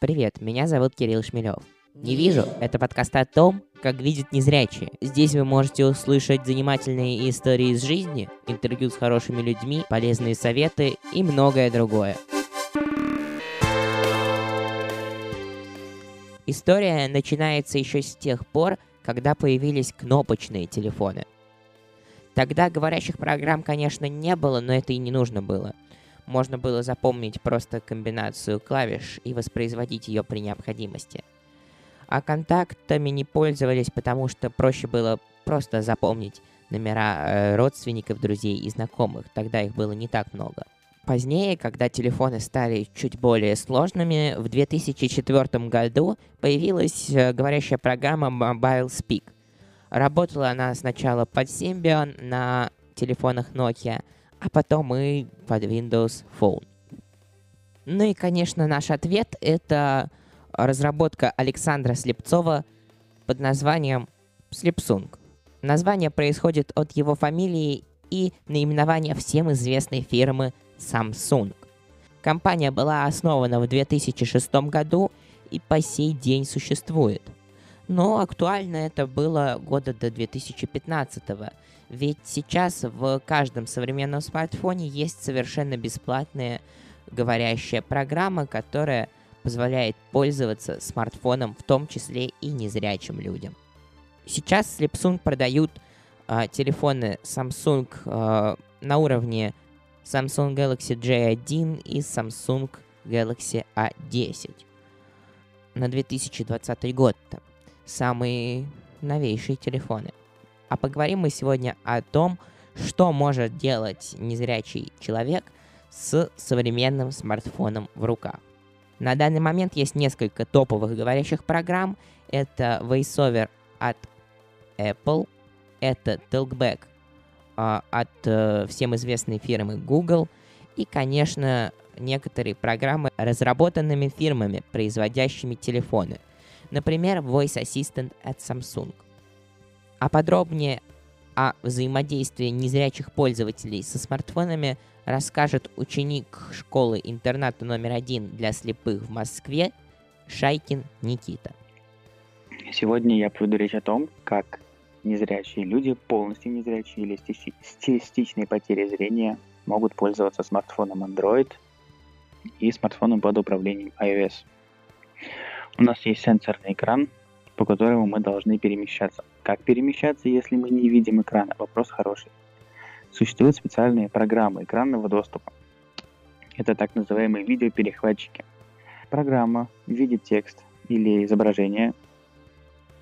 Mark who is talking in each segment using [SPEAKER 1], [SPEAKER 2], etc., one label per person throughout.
[SPEAKER 1] Привет, меня зовут Кирилл Шмелев. Не вижу – это подкаст о том, как видят незрячие. Здесь вы можете услышать занимательные истории из жизни, интервью с хорошими людьми, полезные советы и многое другое. История начинается еще с тех пор, когда появились кнопочные телефоны. Тогда говорящих программ, конечно, не было, но это и не нужно было. Можно было запомнить просто комбинацию клавиш и воспроизводить ее при необходимости – а контактами не пользовались, потому что проще было просто запомнить номера э, родственников, друзей и знакомых. Тогда их было не так много. Позднее, когда телефоны стали чуть более сложными, в 2004 году появилась э, говорящая программа Mobile Speak. Работала она сначала под Symbian на телефонах Nokia, а потом и под Windows Phone. Ну и, конечно, наш ответ — это разработка Александра Слепцова под названием Слепсунг. Название происходит от его фамилии и наименования всем известной фирмы Samsung. Компания была основана в 2006 году и по сей день существует. Но актуально это было года до 2015 ведь сейчас в каждом современном смартфоне есть совершенно бесплатная говорящая программа, которая позволяет пользоваться смартфоном в том числе и незрячим людям. Сейчас Samsung продают э, телефоны Samsung э, на уровне Samsung Galaxy J1 и Samsung Galaxy A10 на 2020 год. Самые новейшие телефоны. А поговорим мы сегодня о том, что может делать незрячий человек с современным смартфоном в руках. На данный момент есть несколько топовых говорящих программ. Это VoiceOver от Apple, это Talkback э, от э, всем известной фирмы Google и, конечно, некоторые программы, разработанными фирмами, производящими телефоны. Например, Voice Assistant от Samsung. А подробнее о взаимодействии незрячих пользователей со смартфонами – расскажет ученик школы-интерната номер один для слепых в Москве Шайкин Никита.
[SPEAKER 2] Сегодня я поведу речь о том, как незрячие люди, полностью незрячие или с частичной потерей зрения могут пользоваться смартфоном Android и смартфоном под управлением iOS. У нас есть сенсорный экран, по которому мы должны перемещаться. Как перемещаться, если мы не видим экрана? Вопрос хороший. Существуют специальные программы экранного доступа. Это так называемые видеоперехватчики. Программа видит текст или изображение,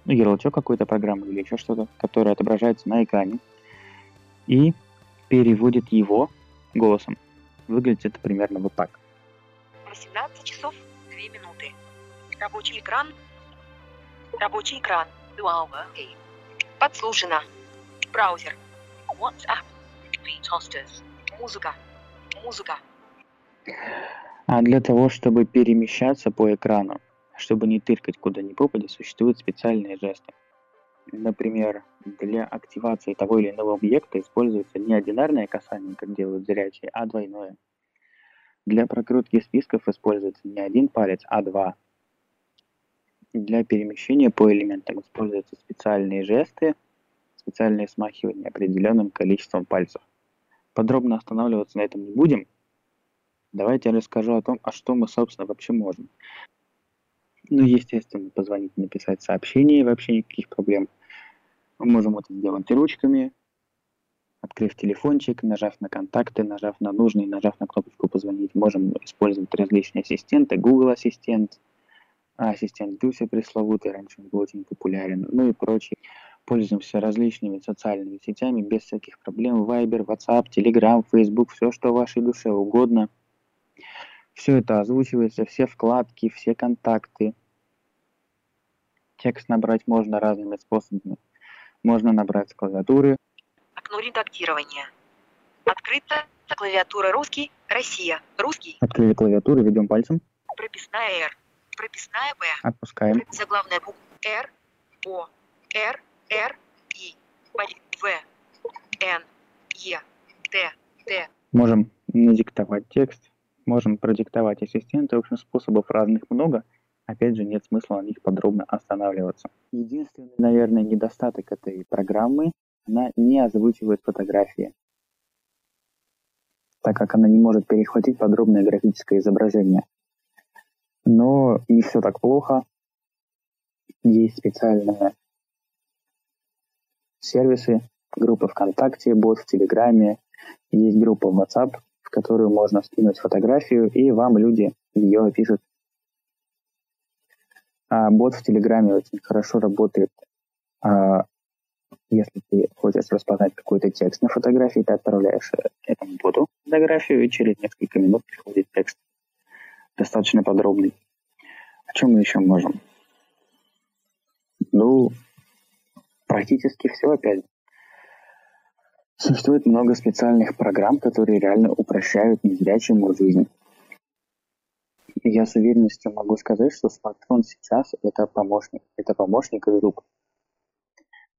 [SPEAKER 2] ну, ярлычок какой-то программы или еще что-то, которое отображается на экране и переводит его голосом. Выглядит это примерно вот так.
[SPEAKER 3] 18 часов 2 минуты. Рабочий экран. Рабочий экран. Подслушано. Браузер. WhatsApp. Toasters. Музыка. Музыка.
[SPEAKER 2] А для того, чтобы перемещаться по экрану, чтобы не тыркать куда ни попадя, существуют специальные жесты. Например, для активации того или иного объекта используется не одинарное касание, как делают зрячие, а двойное. Для прокрутки списков используется не один палец, а два. Для перемещения по элементам используются специальные жесты, специальные смахивания определенным количеством пальцев. Подробно останавливаться на этом не будем. Давайте я расскажу о том, а что мы, собственно, вообще можем. Ну, естественно, позвонить, написать сообщение, вообще никаких проблем. Мы можем это сделать ручками, открыв телефончик, нажав на контакты, нажав на нужный, нажав на кнопочку «Позвонить». Можем использовать различные ассистенты, Google Ассистент, ассистент Дюся пресловутый, раньше он был очень популярен, ну и прочие пользуемся различными социальными сетями без всяких проблем. Viber, WhatsApp, Telegram, Facebook, все, что вашей душе угодно. Все это озвучивается, все вкладки, все контакты. Текст набрать можно разными способами. Можно набрать с клавиатуры.
[SPEAKER 3] Окно редактирования. Открыто. Клавиатура русский, Россия, русский.
[SPEAKER 2] Открыли клавиатуру, ведем пальцем.
[SPEAKER 3] Прописная R. Прописная Б.
[SPEAKER 2] Отпускаем.
[SPEAKER 3] Заглавная буква R, О, R, Р, И, В, Н, Е, Т, Т.
[SPEAKER 2] Можем надиктовать текст, можем продиктовать ассистенты. В общем, способов разных много. опять же, нет смысла на них подробно останавливаться. Единственный, наверное, недостаток этой программы, она не озвучивает фотографии, так как она не может перехватить подробное графическое изображение. Но не все так плохо. Есть специальные сервисы, группы ВКонтакте, бот в Телеграме, есть группа в WhatsApp, в которую можно скинуть фотографию, и вам люди ее опишут. А бот в Телеграме очень хорошо работает. А, если ты хочешь распознать какой-то текст на фотографии, ты отправляешь э, этому боту фотографию, и через несколько минут приходит текст достаточно подробный. О чем мы еще можем? Ну, практически все опять. Существует много специальных программ, которые реально упрощают незрячему жизнь. И я с уверенностью могу сказать, что смартфон сейчас это помощник. Это помощник из рук.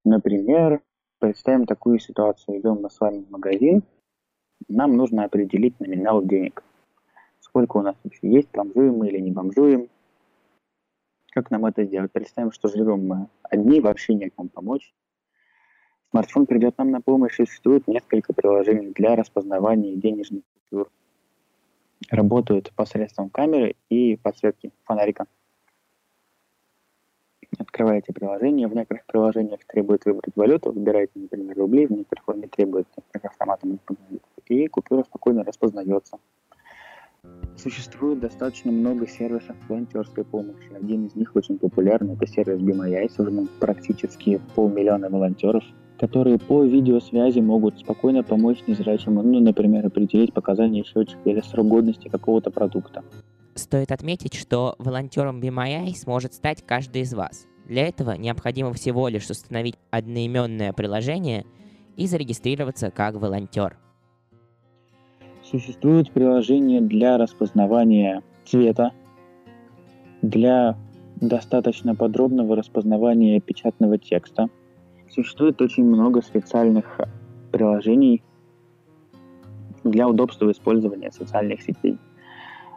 [SPEAKER 2] Например, представим такую ситуацию. Идем мы с вами в магазин. Нам нужно определить номинал денег. Сколько у нас вообще есть, бомжуем мы или не бомжуем. Как нам это сделать? Представим, что живем мы одни, вообще некому помочь. Смартфон придет нам на помощь. Существует несколько приложений для распознавания денежных купюр. Работают посредством камеры и подсветки фонарика. Открываете приложение. В некоторых приложениях требует выбрать валюту. Выбираете, например, рубли. В некоторых он не требует, автоматом. И купюра спокойно распознается. Существует достаточно много сервисов волонтерской помощи. Один из них очень популярный, это сервис My Eyes, уже практически полмиллиона волонтеров которые по видеосвязи могут спокойно помочь незрячему, ну, например, определить показания счетчика или срок годности какого-то продукта.
[SPEAKER 1] Стоит отметить, что волонтером Eye сможет стать каждый из вас. Для этого необходимо всего лишь установить одноименное приложение и зарегистрироваться как волонтер.
[SPEAKER 2] Существуют приложения для распознавания цвета, для достаточно подробного распознавания печатного текста – Существует очень много специальных приложений для удобства использования социальных сетей.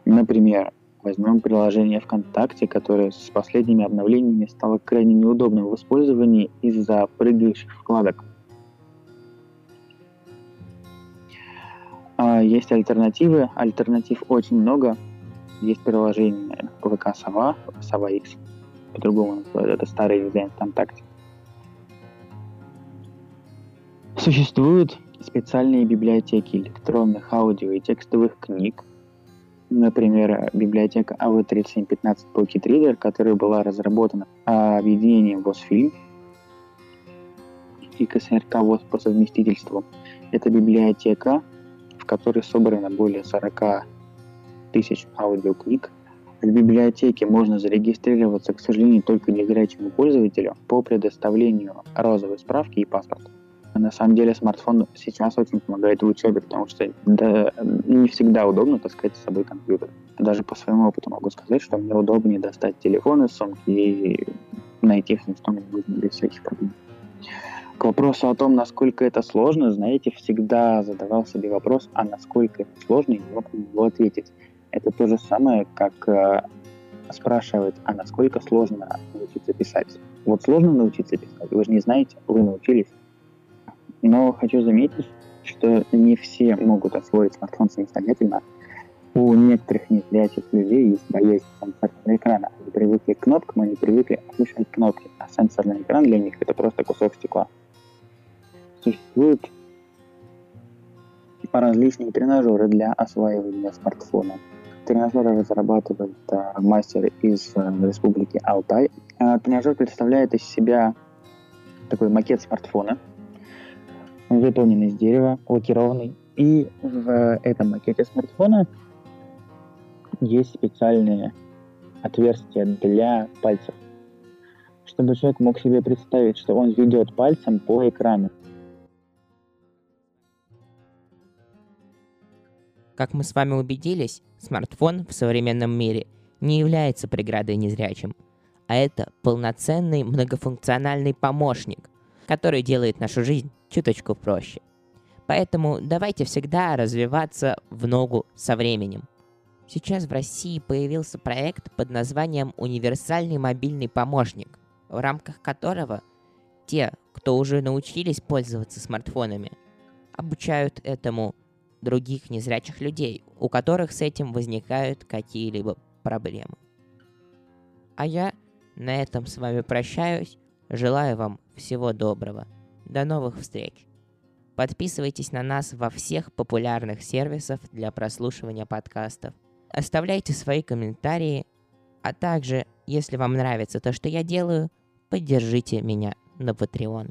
[SPEAKER 2] Например, возьмем приложение ВКонтакте, которое с последними обновлениями стало крайне неудобным в использовании из-за прыгающих вкладок. Есть альтернативы, альтернатив очень много. Есть приложение ВК Сова, Сова X, по-другому это старый дизайн ВКонтакте. Существуют специальные библиотеки электронных аудио и текстовых книг, например, библиотека AV3715 Pocket Reader, которая была разработана объединением ВОЗ-фильм и КСРК ВОЗ по совместительству. Это библиотека, в которой собрано более 40 тысяч аудиокниг. В библиотеке можно зарегистрироваться, к сожалению, только незрячему пользователю по предоставлению розовой справки и паспорта. На самом деле смартфон сейчас очень помогает в учебе, потому что да, не всегда удобно таскать с собой компьютер. Даже по своему опыту могу сказать, что мне удобнее достать телефон из сумки и найти все, что мне нужно без всяких проблем. К вопросу о том, насколько это сложно, знаете, всегда задавал себе вопрос, а насколько это сложно, и мог на него ответить. Это то же самое, как э, спрашивать, а насколько сложно научиться писать. Вот сложно научиться писать, вы же не знаете, вы научились, но хочу заметить, что не все могут освоить смартфон самостоятельно. У некоторых незрячих людей есть боязнь сенсорного экрана. Они привыкли к кнопкам, они привыкли отключать кнопки, а сенсорный экран для них это просто кусок стекла. Существуют различные тренажеры для осваивания смартфона. Тренажеры разрабатывает а, мастер из а, республики Алтай. А, тренажер представляет из себя такой макет смартфона, выполнен из дерева, лакированный. И в этом макете смартфона есть специальные отверстия для пальцев, чтобы человек мог себе представить, что он ведет пальцем по экрану.
[SPEAKER 1] Как мы с вами убедились, смартфон в современном мире не является преградой незрячим, а это полноценный многофункциональный помощник, который делает нашу жизнь чуточку проще. Поэтому давайте всегда развиваться в ногу со временем. Сейчас в России появился проект под названием «Универсальный мобильный помощник», в рамках которого те, кто уже научились пользоваться смартфонами, обучают этому других незрячих людей, у которых с этим возникают какие-либо проблемы. А я на этом с вами прощаюсь. Желаю вам всего доброго. До новых встреч. Подписывайтесь на нас во всех популярных сервисах для прослушивания подкастов. Оставляйте свои комментарии, а также, если вам нравится то, что я делаю, поддержите меня на Patreon.